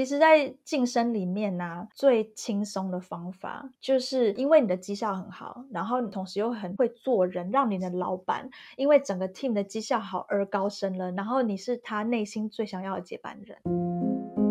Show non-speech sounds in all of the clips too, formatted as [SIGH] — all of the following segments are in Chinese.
其实，在晋升里面呢、最轻松的方法就是因为你的绩效很好，然后你同时又很会做人，让你的老板因为整个 team 的绩效好而高升了，然后你是他内心最想要的接班人。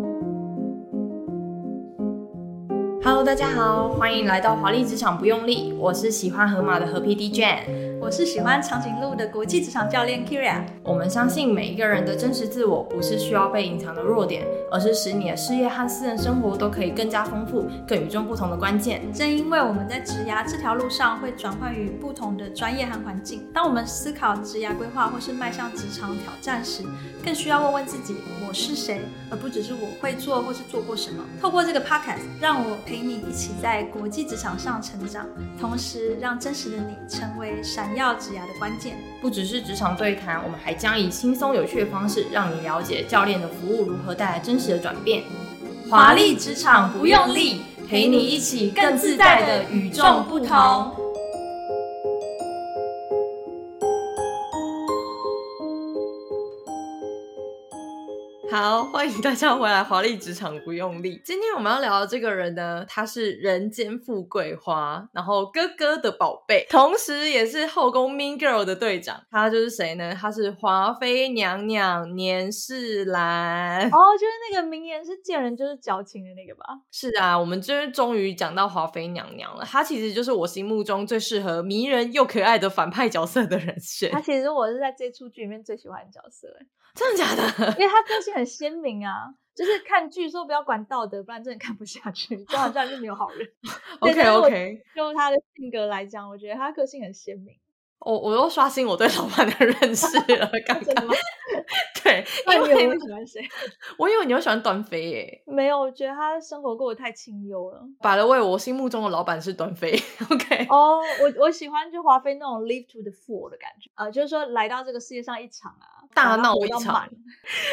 Hello，大家好，欢迎来到华丽职场不用力，我是喜欢河马的河 PD Jane。我是喜欢长颈鹿的国际职场教练 Kyria。我们相信每一个人的真实自我不是需要被隐藏的弱点，而是使你的事业和私人生活都可以更加丰富、更与众不同的关键。正因为我们在职涯这条路上会转换于不同的专业和环境，当我们思考职涯规划或是迈向职场挑战时，更需要问问自己：我是谁？而不只是我会做或是做过什么。透过这个 podcast，让我陪你一起在国际职场上成长，同时让真实的你成为闪。耀职涯的关键，不只是职场对谈，我们还将以轻松有趣的方式，让你了解教练的服务如何带来真实的转变。华丽职场不用力，陪你一起更自在的与众不同。好，欢迎大家回来。华丽职场不用力。今天我们要聊的这个人呢，他是人间富贵花，然后哥哥的宝贝，同时也是后宫 Mean Girl 的队长。他就是谁呢？他是华妃娘娘年世兰。哦，就是那个名言是见人就是矫情的那个吧？是啊，我们今天终于讲到华妃娘娘了。她其实就是我心目中最适合迷人又可爱的反派角色的人选。她其实我是在这出剧里面最喜欢的角色。真的假的？[LAUGHS] 因为他个性很鲜明啊，就是看剧说不要管道德，不然真的看不下去。就好像就没有好人。OK OK，就他的性格来讲，我觉得他个性很鲜明。我我又刷新我对老板的认识了，刚 [LAUGHS] 刚吗？对，因为你喜欢谁？[LAUGHS] 我以为你会喜欢端妃耶。没有，我觉得他生活过得太清幽了。By the way，我心目中的老板是端妃。OK，哦，我我喜欢就华妃那种 live to the full 的感觉啊，就是说来到这个世界上一场啊，大闹一场。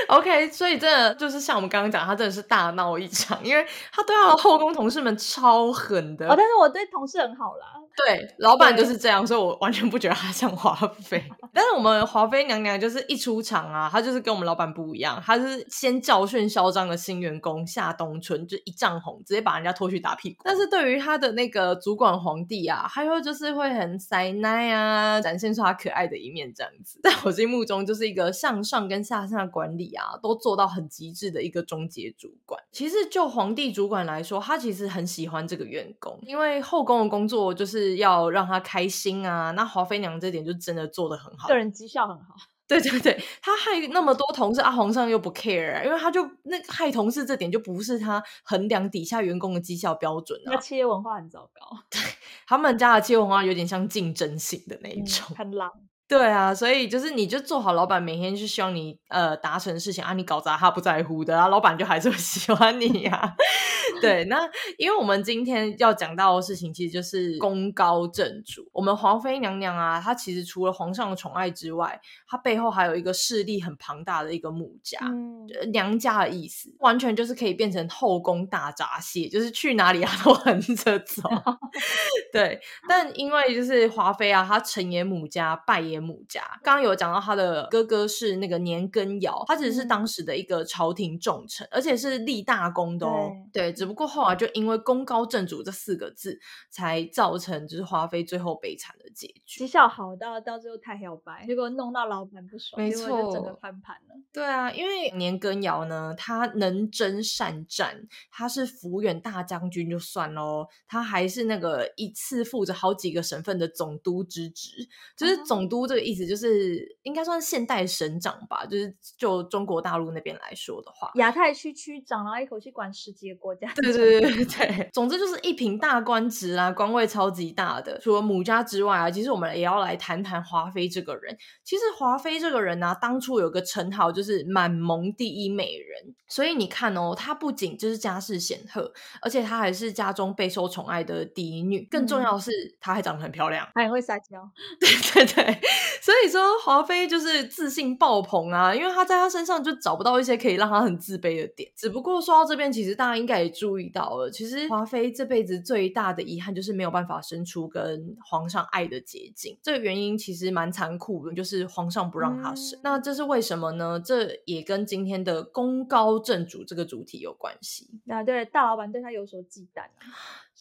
OK，所以真的就是像我们刚刚讲，他真的是大闹一场，因为他对他的后宫同事们超狠的。哦，但是我对同事很好啦。对，老板就是这样，所以我完全不觉得他像华 [LAUGHS] 妃。[LAUGHS] 但是我们华妃娘娘就是一出场啊，她就是跟我们老板不一样，她是先教训嚣张的新员工夏冬春，就一丈红，直接把人家拖去打屁股。但是对于她的那个主管皇帝啊，她又就是会很塞奶啊，展现出她可爱的一面，这样子，[LAUGHS] 在我心目中就是一个向上跟下下管理啊，都做到很极致的一个终结主管。其实就皇帝主管来说，他其实很喜欢这个员工，因为后宫的工作就是。要让他开心啊！那华妃娘这点就真的做的很好，个人绩效很好。[LAUGHS] 对对对，他害那么多同事啊，皇上又不 care，因为他就那害同事这点就不是他衡量底下员工的绩效标准啊。那企业文化很糟糕，对，他们家的企业文化有点像竞争型的那一种，嗯、很狼。对啊，所以就是你就做好老板，每天就希望你呃达成事情啊，你搞砸他不在乎的啊，老板就还是会喜欢你呀、啊。对，那因为我们今天要讲到的事情，其实就是功高震主。我们华妃娘娘啊，她其实除了皇上的宠爱之外，她背后还有一个势力很庞大的一个母家，嗯、娘家的意思，完全就是可以变成后宫大闸蟹，就是去哪里 [LAUGHS] 啊都横着走。[LAUGHS] 对，但因为就是华妃啊，她成也母家，败也母家。刚刚有讲到她的哥哥是那个年羹尧，他只是当时的一个朝廷重臣，而且是立大功的哦。对。只不过后来就因为“功高震主”这四个字，才造成就是华妃最后悲惨的结局。绩效好到到最后太摇摆，结果弄到老板不爽，没错，就整个翻盘了。对啊，因为年羹尧呢，他能征善战，他是抚远大将军就算喽，他还是那个一次负责好几个省份的总督之职。就是总督这个意思，就是应该算是现代省长吧，就是就中国大陆那边来说的话，亚太区区长，然后一口气管十几个国家。[LAUGHS] 对对对对，总之就是一品大官职啊，官位超级大的。除了母家之外啊，其实我们也要来谈谈华妃这个人。其实华妃这个人呢、啊，当初有个称号就是满蒙第一美人。所以你看哦，她不仅就是家世显赫，而且她还是家中备受宠爱的嫡女。更重要的是，她还长得很漂亮，还很会撒娇。[LAUGHS] 对对对，所以说华妃就是自信爆棚啊，因为她在她身上就找不到一些可以让她很自卑的点。只不过说到这边，其实大家应该也注意到了，其实华妃这辈子最大的遗憾就是没有办法生出跟皇上爱的结晶。这个原因其实蛮残酷的，就是皇上不让她生。嗯、那这是为什么呢？这也跟今天的功高震主这个主题有关系。那对大老板对他有所忌惮。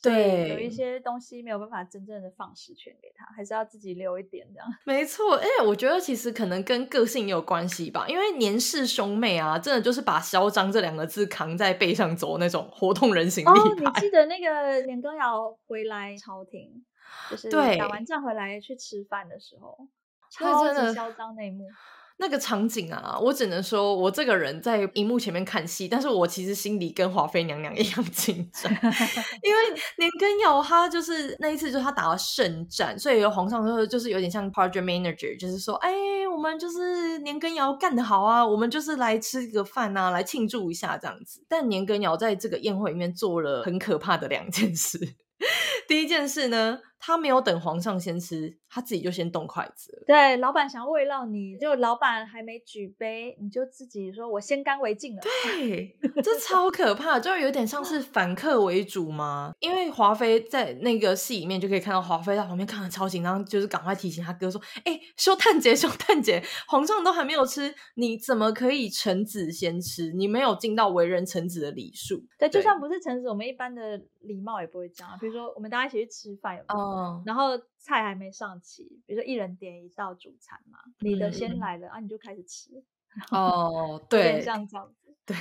对，有一些东西没有办法真正的放实权给他，还是要自己留一点这样。[LAUGHS] 没错，哎，我觉得其实可能跟个性也有关系吧，因为年氏兄妹啊，真的就是把嚣张这两个字扛在背上走那种活动人形立牌。哦，你记得那个年羹尧回来朝廷，就是打完仗回来去吃饭的时候，超级嚣张那一幕。那个场景啊，我只能说，我这个人在荧幕前面看戏，但是我其实心里跟华妃娘娘一样 [LAUGHS] 紧张，[LAUGHS] 因为年羹尧他就是那一次，就是他打了胜战，所以皇上就是就是有点像 project manager，就是说，哎，我们就是年羹尧干得好啊，我们就是来吃个饭啊，来庆祝一下这样子。但年羹尧在这个宴会里面做了很可怕的两件事，[LAUGHS] 第一件事呢，他没有等皇上先吃。他自己就先动筷子了。对，老板想要慰劳你，就老板还没举杯，你就自己说“我先干为敬”了。对，[LAUGHS] 这超可怕，就有点像是反客为主嘛。因为华妃在那个戏里面就可以看到华妃在旁边看的超紧张，就是赶快提醒他哥说：“哎、欸，兄探姐，兄探姐，皇上都还没有吃，你怎么可以臣子先吃？你没有尽到为人臣子的礼数。”对，就算不是臣子，我们一般的礼貌也不会这样。比如说，我们大家一起去吃饭，有有？哦，然后。菜还没上齐，比如说一人点一道主餐嘛，你的先来了、嗯、啊，你就开始吃。哦，对，像这样子。对，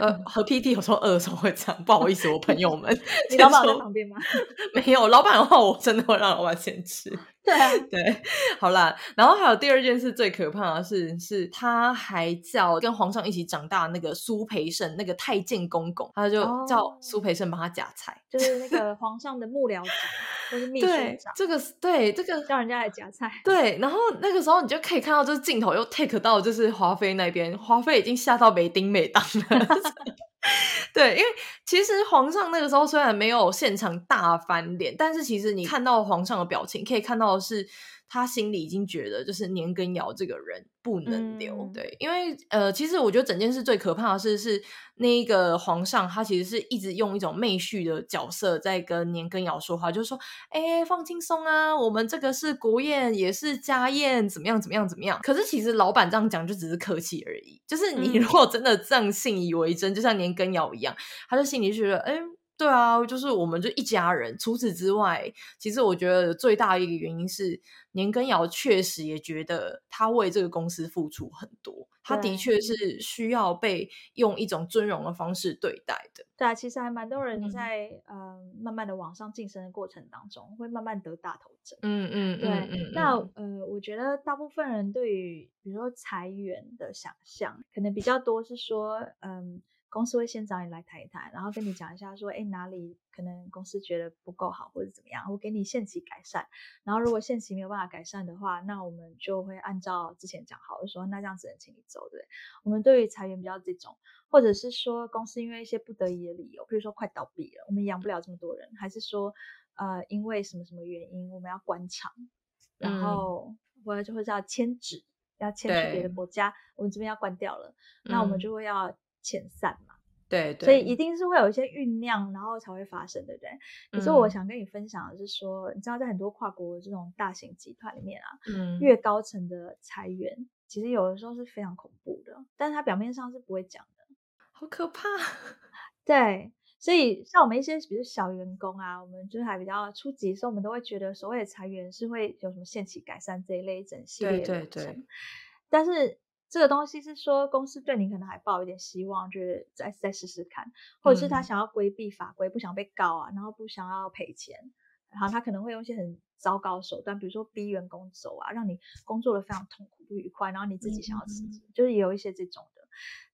呃，和 PT 有时候饿的时候会这样，不好意思，我朋友们。你老板在旁边吗？[LAUGHS] 没有，老板的话我真的会让老板先吃。对啊，[LAUGHS] 对，好啦，然后还有第二件事最可怕的是，是他还叫跟皇上一起长大的那个苏培盛，那个太监公公，他就叫苏培盛帮他夹菜，就是那 [LAUGHS] 个皇上的幕僚长，就是秘书长。对，这个对这个叫人家来夹菜。对，然后那个时候你就可以看到，就是镜头又 take 到就是华妃那边，华妃已经吓到没丁没当了。[LAUGHS] 对，因为其实皇上那个时候虽然没有现场大翻脸，但是其实你看到皇上的表情，可以看到的是他心里已经觉得，就是年羹尧这个人不能留。嗯、对，因为呃，其实我觉得整件事最可怕的是，是那个皇上他其实是一直用一种媚婿的角色在跟年羹尧说话，就是说，哎，放轻松啊，我们这个是国宴，也是家宴，怎么样，怎么样，怎么样。可是其实老板这样讲就只是客气而已，就是你如果真的这样信以为真，嗯、就像年羹尧一样，他就心里就觉得，哎。对啊，就是我们就一家人。除此之外，其实我觉得最大一个原因是年羹尧确实也觉得他为这个公司付出很多，他的确是需要被用一种尊荣的方式对待的。对啊，其实还蛮多人在嗯、呃、慢慢的往上晋升的过程当中，会慢慢得大头症。嗯嗯，对。嗯嗯、那呃，我觉得大部分人对于比如说裁员的想象，可能比较多是说嗯。公司会先找你来谈一谈，然后跟你讲一下，说，哎，哪里可能公司觉得不够好，或者怎么样，我给你限期改善。然后如果限期没有办法改善的话，那我们就会按照之前讲好的说，那这样只能请你走，对。我们对于裁员比较这种，或者是说公司因为一些不得已的理由，比如说快倒闭了，我们养不了这么多人，还是说，呃，因为什么什么原因我们要关厂，然后或者就会要迁址，要迁去别的国家，我们这边要关掉了，那我们就会要。遣散嘛，对对，所以一定是会有一些酝酿，然后才会发生，对不对？可是我想跟你分享的是说，嗯、你知道，在很多跨国的这种大型集团里面啊，嗯，越高层的裁员，其实有的时候是非常恐怖的，但是他表面上是不会讲的，好可怕。[LAUGHS] 对，所以像我们一些比如小员工啊，我们就是还比较初级的时候，我们都会觉得所谓的裁员是会有什么限期改善这一类整系列的，对对对，但是。这个东西是说，公司对你可能还抱一点希望，就是再再试试看，或者是他想要规避法规，不想被告啊，然后不想要赔钱，然后他可能会用一些很糟糕的手段，比如说逼员工走啊，让你工作的非常痛苦不愉快，然后你自己想要辞职，嗯、就是也有一些这种的。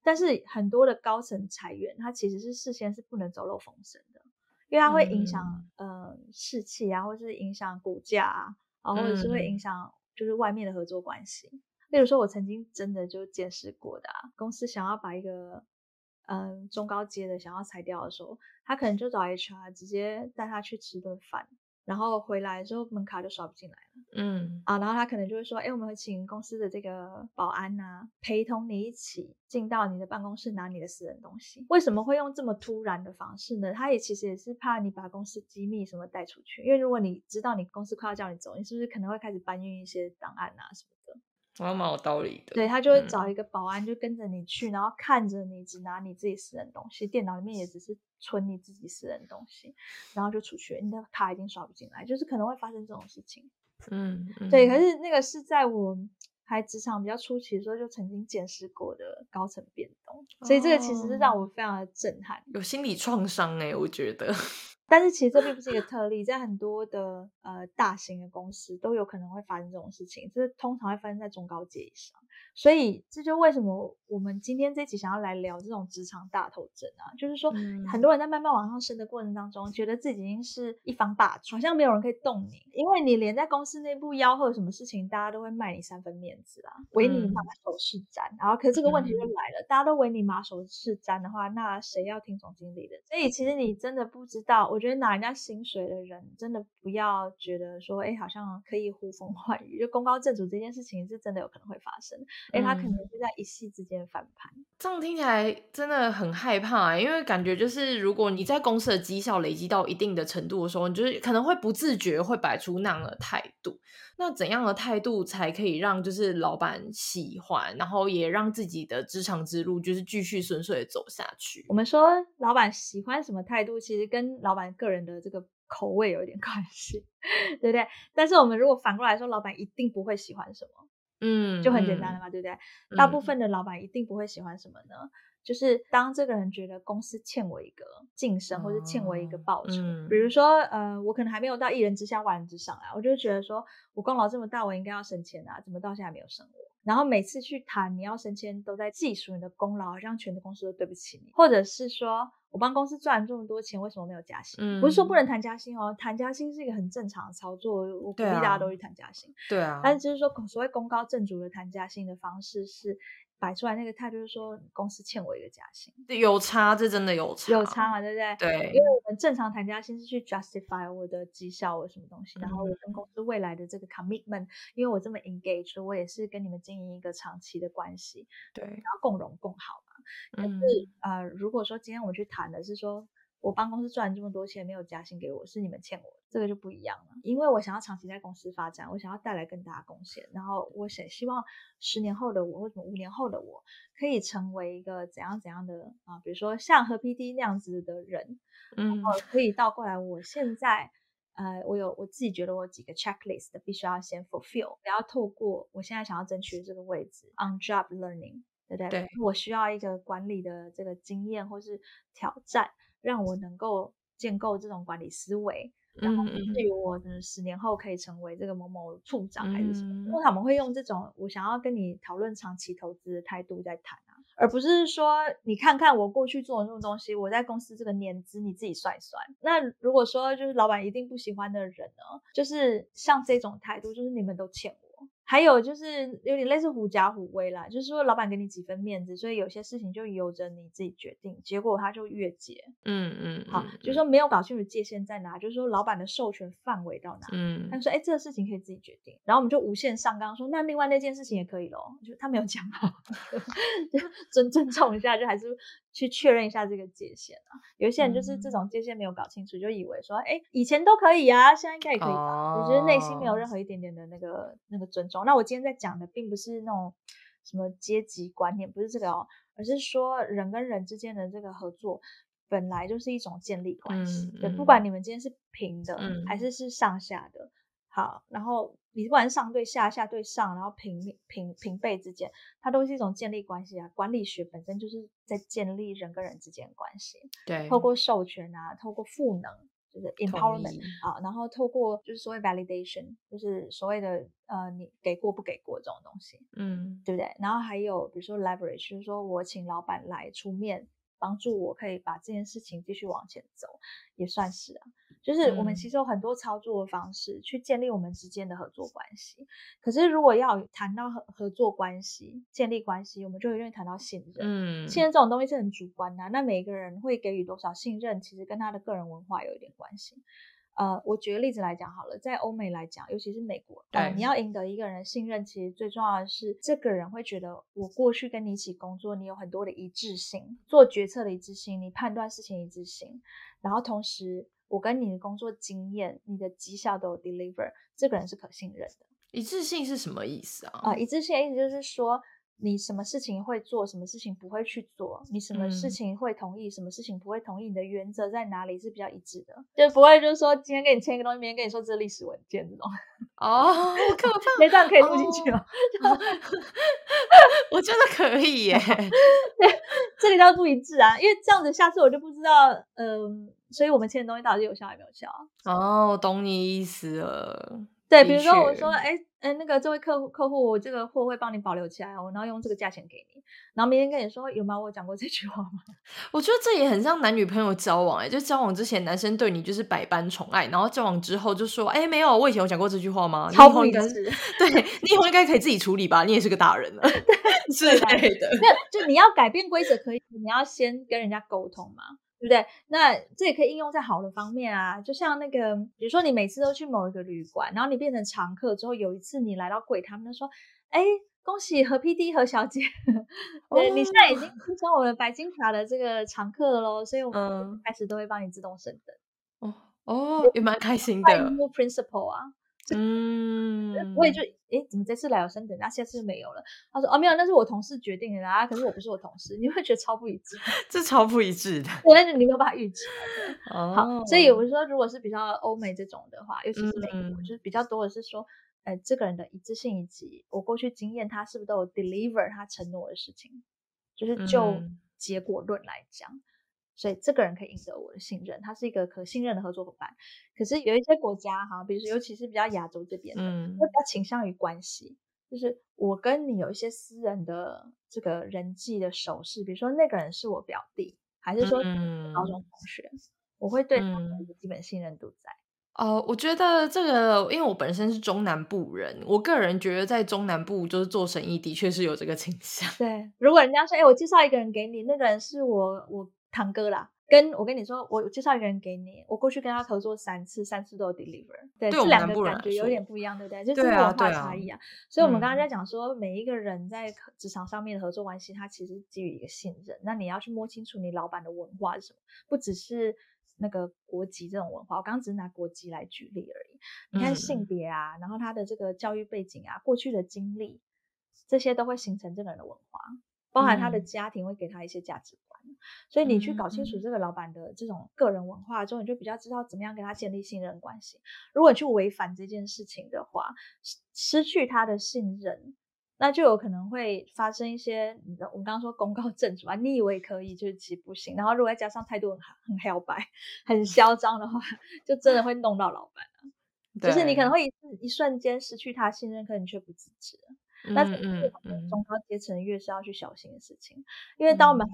但是很多的高层裁员，他其实是事先是不能走漏风声的，因为它会影响、嗯、呃士气啊，或是影响股价啊，啊，或者是会影响就是外面的合作关系。嗯、例如说，我曾经真的就见识过的啊，公司想要把一个嗯、呃、中高阶的想要裁掉的时候，他可能就找 HR 直接带他去吃顿饭。然后回来之后门卡就刷不进来了，嗯啊，然后他可能就会说，哎，我们会请公司的这个保安呐、啊，陪同你一起进到你的办公室拿你的私人东西。为什么会用这么突然的方式呢？他也其实也是怕你把公司机密什么带出去，因为如果你知道你公司快要叫你走，你是不是可能会开始搬运一些档案啊什么的？还蛮有道理的。对，他就会找一个保安就跟着你去，嗯、然后看着你只拿你自己私人东西，电脑里面也只是。存你自己私人东西，然后就出去，你的卡已经刷不进来，就是可能会发生这种事情。嗯，嗯对。可是那个是在我还职场比较初期的时候，就曾经见识过的高层变动，所以这个其实是让我非常的震撼，有心理创伤哎，我觉得。但是其实这并不是一个特例，在很多的呃大型的公司都有可能会发生这种事情，这通常会发生在中高阶以上。所以这就为什么我们今天这期想要来聊这种职场大头症啊，就是说很多人在慢慢往上升的过程当中，觉得自己已经是一方霸主，好像没有人可以动你，因为你连在公司内部吆喝什么事情，大家都会卖你三分面子啊，唯你马首是瞻。然后，可是这个问题就来了，大家都唯你马首是瞻的话，那谁要听总经理的？所以其实你真的不知道，我觉得拿人家薪水的人，真的不要觉得说，哎，好像可以呼风唤雨，就功高震主这件事情是真的有可能会发生。哎，他可能是在一夕之间翻盘。嗯，这样听起来真的很害怕欸，因为感觉就是如果你在公司的绩效累积到一定的程度的时候，你就是可能会不自觉会摆出那样的态度。那怎样的态度才可以让就是老板喜欢，然后也让自己的职场之路就是继续顺遂的走下去？我们说老板喜欢什么态度，其实跟老板个人的这个口味有一点 [LAUGHS] 关系，对不对？但是我们如果反过来说，老板一定不会喜欢什么？嗯，就很简单了嘛，嗯、对不对？大部分的老板一定不会喜欢什么呢？嗯、就是当这个人觉得公司欠我一个晋升，或者欠我一个报酬。嗯、比如说，呃，我可能还没有到一人之下万人之上啊，我就觉得说我功劳这么大，我应该要升迁啊，怎么到现在没有升我？然后每次去谈你要升迁，都在记述你的功劳，好像全公司都对不起你，或者是说。我帮公司赚了这么多钱，为什么没有加薪？嗯，不是说不能谈加薪哦，谈加薪是一个很正常的操作，我鼓励大家都去谈加薪。对啊，但是就是说，所谓功高震主的谈加薪的方式是摆出来那个态度，就是说公司欠我一个加薪，有差，这真的有差，有差嘛，对不对？对，因为我们正常谈加薪是去 justify 我的绩效，我什么东西，然后我跟公司未来的这个 commitment，因为我这么 engaged，我也是跟你们经营一个长期的关系，对，然后共荣共好嘛。可是，嗯、呃，如果说今天我去谈的是说，我帮公司赚这么多钱，没有加薪给我，是你们欠我，这个就不一样了。因为我想要长期在公司发展，我想要带来更大的贡献，然后我想希望十年后的我，或者五年后的我，可以成为一个怎样怎样的啊，比如说像和 PD 那样子的人，嗯，然后可以倒过来，我现在，呃，我有我自己觉得我有几个 checklist 的必须要先 fulfill，然后透过我现在想要争取的这个位置 on job learning。对不对？对，我需要一个管理的这个经验或是挑战，让我能够建构这种管理思维，然后至于我十年后可以成为这个某某处长还是什么，通常我们会用这种我想要跟你讨论长期投资的态度在谈啊，而不是说你看看我过去做的那种东西，我在公司这个年资你自己算一算。那如果说就是老板一定不喜欢的人呢，就是像这种态度，就是你们都欠我。还有就是有点类似狐假虎威啦，就是说老板给你几分面子，所以有些事情就由着你自己决定，结果他就越界。嗯嗯，好，就是说没有搞清楚界限在哪，就是说老板的授权范围到哪。嗯，他说哎，这个事情可以自己决定，然后我们就无限上纲说，那另外那件事情也可以咯，就他没有讲好 [LAUGHS] [LAUGHS] 就尊尊重一下，就还是去确认一下这个界限啊。有一些人就是这种界限没有搞清楚，就以为说哎以前都可以啊，现在应该也可以吧？我觉得内心没有任何一点点的那个那个尊重。那我今天在讲的并不是那种什么阶级观念，不是这个哦，而是说人跟人之间的这个合作本来就是一种建立关系。嗯嗯、对，不管你们今天是平的、嗯、还是是上下的，好，然后你不管是上对下、下对上，然后平平平辈之间，它都是一种建立关系啊。管理学本身就是在建立人跟人之间的关系，对，透过授权啊，透过赋能。就是 empowerment 啊，然后透过就是所谓 validation，就是所谓的呃你给过不给过这种东西，嗯，对不对？然后还有比如说 leverage，就是说我请老板来出面帮助我，可以把这件事情继续往前走，也算是啊。就是我们其实有很多操作的方式去建立我们之间的合作关系。可是如果要谈到合合作关系、建立关系，我们就会容易谈到信任。嗯，信任这种东西是很主观的啊。那每一个人会给予多少信任，其实跟他的个人文化有一点关系。呃，我举个例子来讲好了，在欧美来讲，尤其是美国，呃，你要赢得一个人的信任，其实最重要的是这个人会觉得我过去跟你一起工作，你有很多的一致性，做决策的一致性，你判断事情一致性，然后同时。我跟你的工作经验、你的绩效都有 deliver，这个人是可信任的。一致性是什么意思啊？啊、呃，一致性的意思就是说，你什么事情会做，什么事情不会去做，你什么事情会同意，嗯、什么事情不会同意，你的原则在哪里是比较一致的，就不会就是说今天给你签一个东西，明天跟你说这是历史文件这种。[LAUGHS] 哦，好可怕！[LAUGHS] 没这样可以录进去吗？哦、我觉得可以耶。[LAUGHS] 对，这个叫不一致啊，因为这样子下次我就不知道，嗯、呃。所以我们签的东西到底有效还没有效？哦，懂你意思了。对，比如说我说，哎哎，那个这位客户客户，我这个货会帮你保留起来，哦然后用这个价钱给你，然后明天跟你说有吗？我讲过这句话吗？[LAUGHS] 我觉得这也很像男女朋友交往，哎，就交往之前男生对你就是百般宠爱，然后交往之后就说，哎，没有，我以前有讲过这句话吗？超不一致。对，你以后应该可以自己处理吧，你也是个大人了，[LAUGHS] 之类的。没有，就你要改变规则可以，你要先跟人家沟通嘛。对不对？那这也可以应用在好的方面啊，就像那个，比如说你每次都去某一个旅馆，然后你变成常客之后，有一次你来到柜台，他们就说：“哎，恭喜何 PD 何小姐，[LAUGHS] 你现在已经变成我们白金卡的这个常客了喽，所以我们开始都会帮你自动升等。嗯”哦哦，也蛮开心的。Principle 啊。嗯，[LAUGHS] 我也就诶，怎么这次来有升等，那下次就没有了？他说哦，没有，那是我同事决定的啊，可是我不是我同事，你会觉得超不一致，[LAUGHS] 这超不一致的，对，你没有办法预期。哦，[LAUGHS] 好，所以我说，如果是比较欧美这种的话，尤其是美国，嗯、就是比较多的是说，呃，这个人的一致性以及我过去经验，他是不是都有 deliver 他承诺的事情，就是就结果论来讲。嗯所以这个人可以赢得我的信任，他是一个可信任的合作伙伴。可是有一些国家哈，比如说尤其是比较亚洲这边的，嗯，会比较倾向于关系，就是我跟你有一些私人的这个人际的手势，比如说那个人是我表弟，还是说高中同学，嗯、我会对他们有基本信任度在。哦、呃，我觉得这个，因为我本身是中南部人，我个人觉得在中南部就是做生意的确是有这个倾向。对，如果人家说，哎，我介绍一个人给你，那个人是我我。堂哥啦，跟我跟你说，我介绍一个人给你，我过去跟他合作三次，三次都有 deliver，对，这两个感觉有点不一样，对不对？就是文化差异啊。所以，我们刚刚在讲说，每一个人在职场上面的合作关系，它其实基于一个信任。那你要去摸清楚你老板的文化是什么，不只是那个国籍这种文化。我刚刚只是拿国籍来举例而已。你看性别啊，然后他的这个教育背景啊，过去的经历，这些都会形成这个人的文化，包含他的家庭会给他一些价值观。所以你去搞清楚这个老板的这种个人文化之后，你就比较知道怎么样跟他建立信任关系。如果你去违反这件事情的话，失去他的信任，那就有可能会发生一些，你我们刚刚说公告正主啊，你以为可以，就是其实不行。然后如果再加上态度很很黑白、很嚣张的话，[LAUGHS] 就真的会弄到老板了。[LAUGHS] 就是你可能会一一瞬间失去他信任，可你却不自知。那是中高阶层越是要去小心的事情，因为当我们还。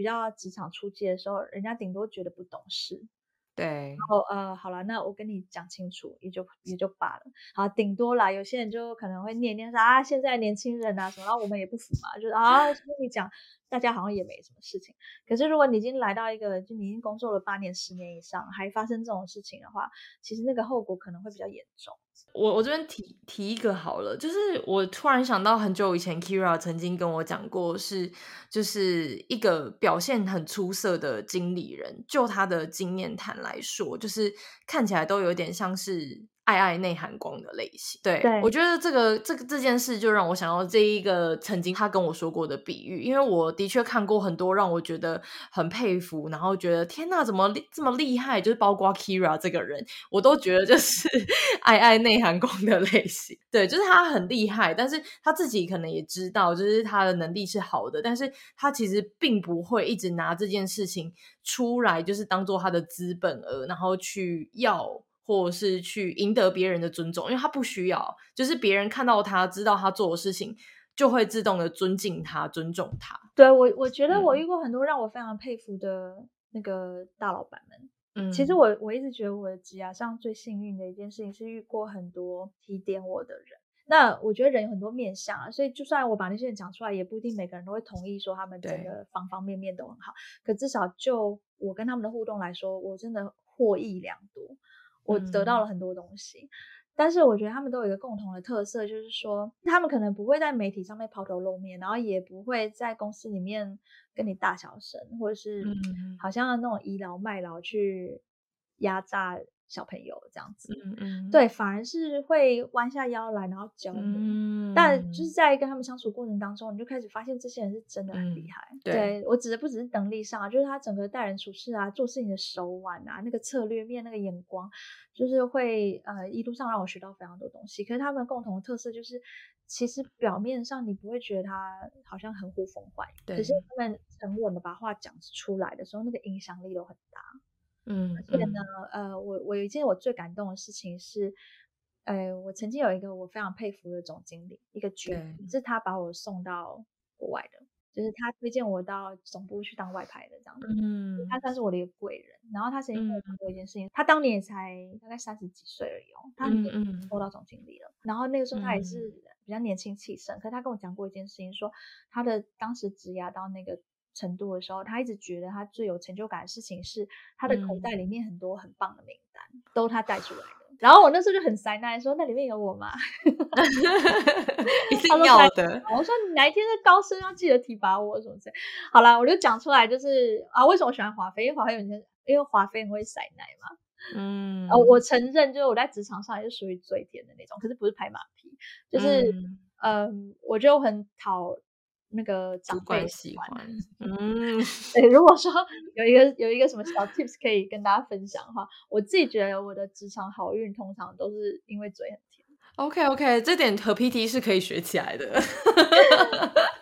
比较职场初期的时候，人家顶多觉得不懂事，对。然后呃，好了，那我跟你讲清楚，也就也就罢了。好，顶多啦，有些人就可能会念念说啊，现在年轻人啊什么，然后我们也不服嘛，就是啊，跟你讲，大家好像也没什么事情。可是如果你已经来到一个，就你已经工作了八年、十年以上，还发生这种事情的话，其实那个后果可能会比较严重。我我这边提提一个好了，就是我突然想到很久以前 Kira 曾经跟我讲过，是就是一个表现很出色的经理人，就他的经验谈来说，就是看起来都有点像是爱爱内涵光的类型。对，对我觉得这个这个这件事就让我想到这一个曾经他跟我说过的比喻，因为我的确看过很多让我觉得很佩服，然后觉得天呐，怎么这么厉害？就是包括 Kira 这个人，我都觉得就是 [LAUGHS] 爱爱内涵光的类型。对，就是他很厉害，但是他自己可能也知道，就是他的能力是好的，但是他其实并不会一直拿这件事情出来，就是当做他的资本额，然后去要。或者是去赢得别人的尊重，因为他不需要，就是别人看到他知道他做的事情，就会自动的尊敬他、尊重他。对，我，我觉得我遇过很多让我非常佩服的那个大老板们。嗯，其实我我一直觉得我的职涯上最幸运的一件事情是遇过很多提点我的人。那我觉得人有很多面相啊，所以就算我把那些人讲出来，也不一定每个人都会同意说他们真的方方面面都很好。可至少就我跟他们的互动来说，我真的获益良多。我得到了很多东西，嗯，但是我觉得他们都有一个共同的特色，就是说他们可能不会在媒体上面抛头露面，然后也不会在公司里面跟你大小声，或者是好像那种倚老卖老去压榨。小朋友这样子，嗯嗯，对，反而是会弯下腰来，然后教你。嗯，但就是在跟他们相处过程当中，你就开始发现这些人是真的很厉害。嗯、对，对我指的不只是能力上啊，就是他整个待人处事啊，做事情的手腕啊，那个策略面，那个眼光，就是会呃一路上让我学到非常多东西。可是他们共同的特色就是，其实表面上你不会觉得他好像很呼风唤雨，可是他们沉稳的把话讲出来的时候，那个影响力都很大。嗯，而且呢，呃，我我有一件我最感动的事情是，呃，我曾经有一个我非常佩服的总经理，一个绝，是他把我送到国外的，就是他推荐我到总部去当外派的这样子。嗯，他算是我的一个贵人。然后他曾经跟我讲过一件事情，嗯、他当年也才大概三十几岁而已哦，他已经做到总经理了。嗯、然后那个时候他也是比较年轻气盛，可是他跟我讲过一件事情，说他的当时职涯到那个。程度的时候，他一直觉得他最有成就感的事情是他的口袋里面很多很棒的名单，嗯、都他带出来的。然后我那时候就很塞奈说：“那里面有我吗？” [LAUGHS] 一定要的。我说：“你哪一天是高升要记得提拔我什么之类。”好啦，我就讲出来，就是啊，为什么我喜欢华妃？因为华妃有些，因为华妃很会塞奶嘛。嗯。呃，我承认，就是我在职场上也是属于嘴甜的那种，可是不是拍马屁，就是嗯、呃，我就很讨。那个长辈喜欢，嗯，对。如果说有一个有一个什么小 tips 可以跟大家分享的话，我自己觉得我的职场好运通常都是因为嘴很甜。OK OK，这点和 PT 是可以学起来的。[LAUGHS]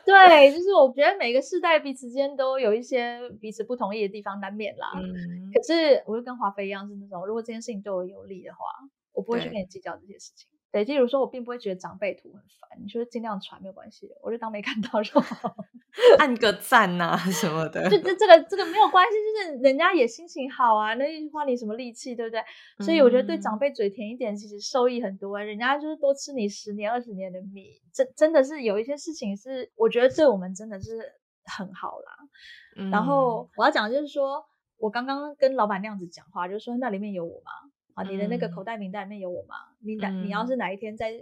对，就是我觉得每个世代彼此间都有一些彼此不同意的地方，难免啦。嗯，可是我就跟华妃一样，是那种如果这件事情对我有利的话，我不会去跟你计较这些事情。对，例如说，我并不会觉得长辈图很烦，你就是尽量传没有关系，我就当没看到就好，[LAUGHS] 按个赞呐、啊、[LAUGHS] 什么的。就这这个这个没有关系，就是人家也心情好啊，那花你什么力气，对不对？所以我觉得对长辈嘴甜一点，其实受益很多、欸。人家就是多吃你十年二十年的米，真真的是有一些事情是我觉得对我们真的是很好啦。嗯、然后我要讲的就是说，我刚刚跟老板那样子讲话，就是说那里面有我吗？啊，你的那个口袋名单里面有我吗？嗯、你哪你要是哪一天再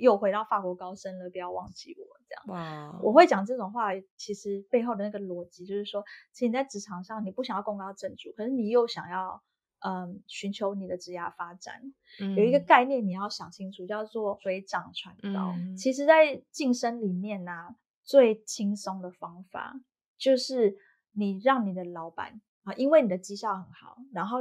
又回到法国高升了，不要忘记我这样。哇，我会讲这种话，其实背后的那个逻辑就是说，其实你在职场上你不想要功高震主，可是你又想要嗯寻求你的职业发展，嗯、有一个概念你要想清楚，叫做水涨船高。嗯、其实，在晋升里面呢、啊，最轻松的方法就是你让你的老板啊，因为你的绩效很好，然后。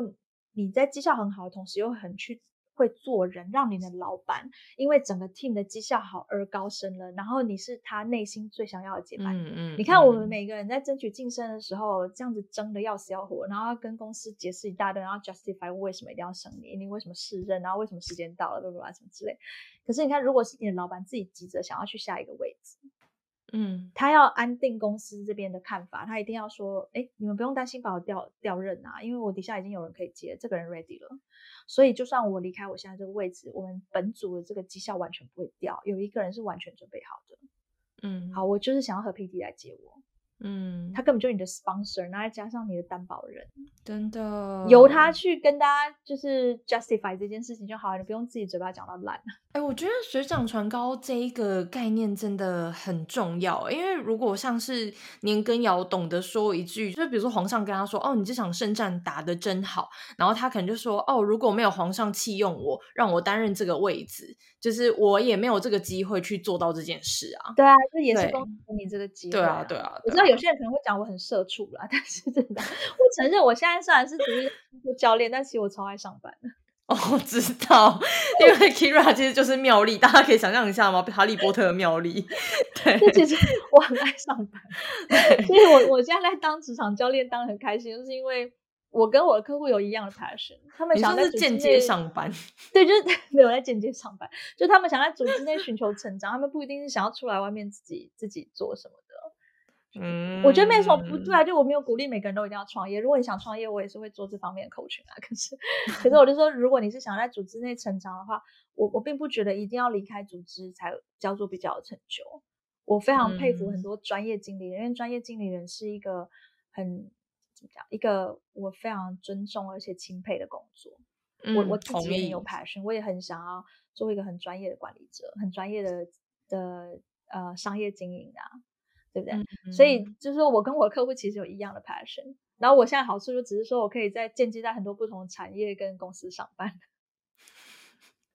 你在绩效很好的同时，又很去会做人，让你的老板因为整个 team 的绩效好而高升了，然后你是他内心最想要的接班人。嗯嗯。你看我们每个人在争取晋升的时候，这样子争的要死要活，然后要跟公司解释一大堆，然后 justify 为什么一定要升你，你为什么试任，然后为什么时间到了，对不对？什么之类。可是你看，如果是你的老板自己急着想要去下一个位置。嗯，他要安定公司这边的看法，他一定要说，哎，你们不用担心把我调调任啊，因为我底下已经有人可以接，这个人 ready 了，所以就算我离开我现在这个位置，我们本组的这个绩效完全不会掉，有一个人是完全准备好的。嗯，好，我就是想要和 PD 来接我，嗯，他根本就是你的 sponsor，然后再加上你的担保人，真的由他去跟大家就是 justify 这件事情就好了，你不用自己嘴巴讲到烂。哎、欸，我觉得水涨船高这一个概念真的很重要，因为如果像是年羹尧懂得说一句，就是比如说皇上跟他说：“哦，你这场圣战打得真好。”然后他可能就说：“哦，如果没有皇上弃用我，让我担任这个位置，就是我也没有这个机会去做到这件事啊。”对啊，这也是恭喜你这个机会、啊。对啊，对啊，我知道有些人可能会讲我很社畜啦，但是真的，我承认我现在虽然是独立教练，但其实我超爱上班的。[LAUGHS] 哦，我知道，因为 Keira 其实就是妙丽，大家可以想象一下吗？哈利波特的妙丽。对，其实我很爱上班，[LAUGHS] 所以我我现在在当职场教练，当得很开心，就是因为我跟我的客户有一样的 passion，他们想在间接上班，[LAUGHS] 对，就是没有在间接上班，就他们想在组织内寻求成长，他们不一定是想要出来外面自己自己做什么的。嗯，我觉得没什么不对啊，就我没有鼓励每个人都一定要创业。如果你想创业，我也是会做这方面的 coaching 啊。可是，可是我就说，如果你是想在组织内成长的话，我我并不觉得一定要离开组织才叫做比较有成就。我非常佩服很多专业经理人，嗯、因为专业经理人是一个很怎么讲，一个我非常尊重而且钦佩的工作。嗯、我我自己也很有 passion，我也很想要做一个很专业的管理者，很专业的的呃商业经营啊。对不对？嗯、所以就是说我跟我的客户其实有一样的 passion，然后我现在好处就只是说我可以在间接在很多不同的产业跟公司上班，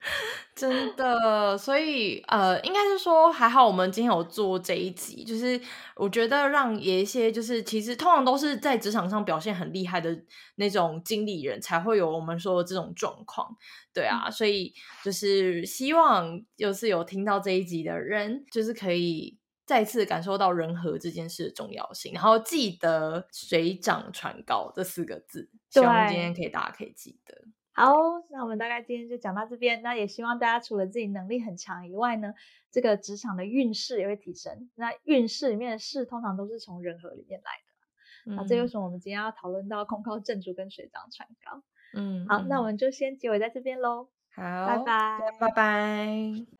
[LAUGHS] 真的。所以呃，应该是说还好我们今天有做这一集，就是我觉得让有一些就是其实通常都是在职场上表现很厉害的那种经理人才会有我们说的这种状况，对啊。嗯、所以就是希望就是有听到这一集的人，就是可以。再次感受到人和这件事的重要性，然后记得“水涨船高”这四个字，希望今天可以大家可以记得。好，那我们大概今天就讲到这边。那也希望大家除了自己能力很强以外呢，这个职场的运势也会提升。那运势里面的势通常都是从人和里面来的。嗯、那这就是我们今天要讨论到空靠正主跟水涨船高。嗯，好，那我们就先结尾在这边喽。好，拜拜，拜拜。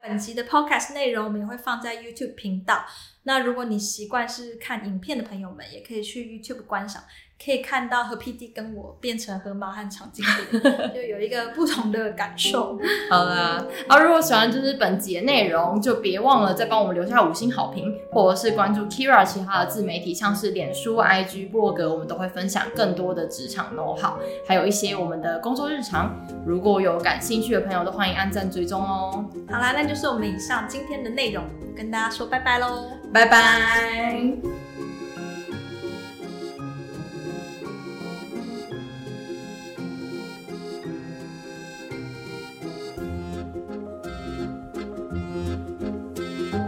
本集的 podcast 内容我们也会放在 YouTube 频道。那如果你习惯是看影片的朋友们，也可以去 YouTube 观赏。可以看到和 PD 跟我变成河马和长颈鹿，[LAUGHS] 就有一个不同的感受。好啦，啊，如果喜欢就是本集的内容，就别忘了再帮我们留下五星好评，或者是关注 Keira 其他的自媒体，像是脸书、IG、部落格，我们都会分享更多的职场 know how，还有一些我们的工作日常。如果有感兴趣的朋友，都欢迎按赞追踪哦。好啦，那就是我们以上今天的内容，跟大家说拜拜喽，拜拜。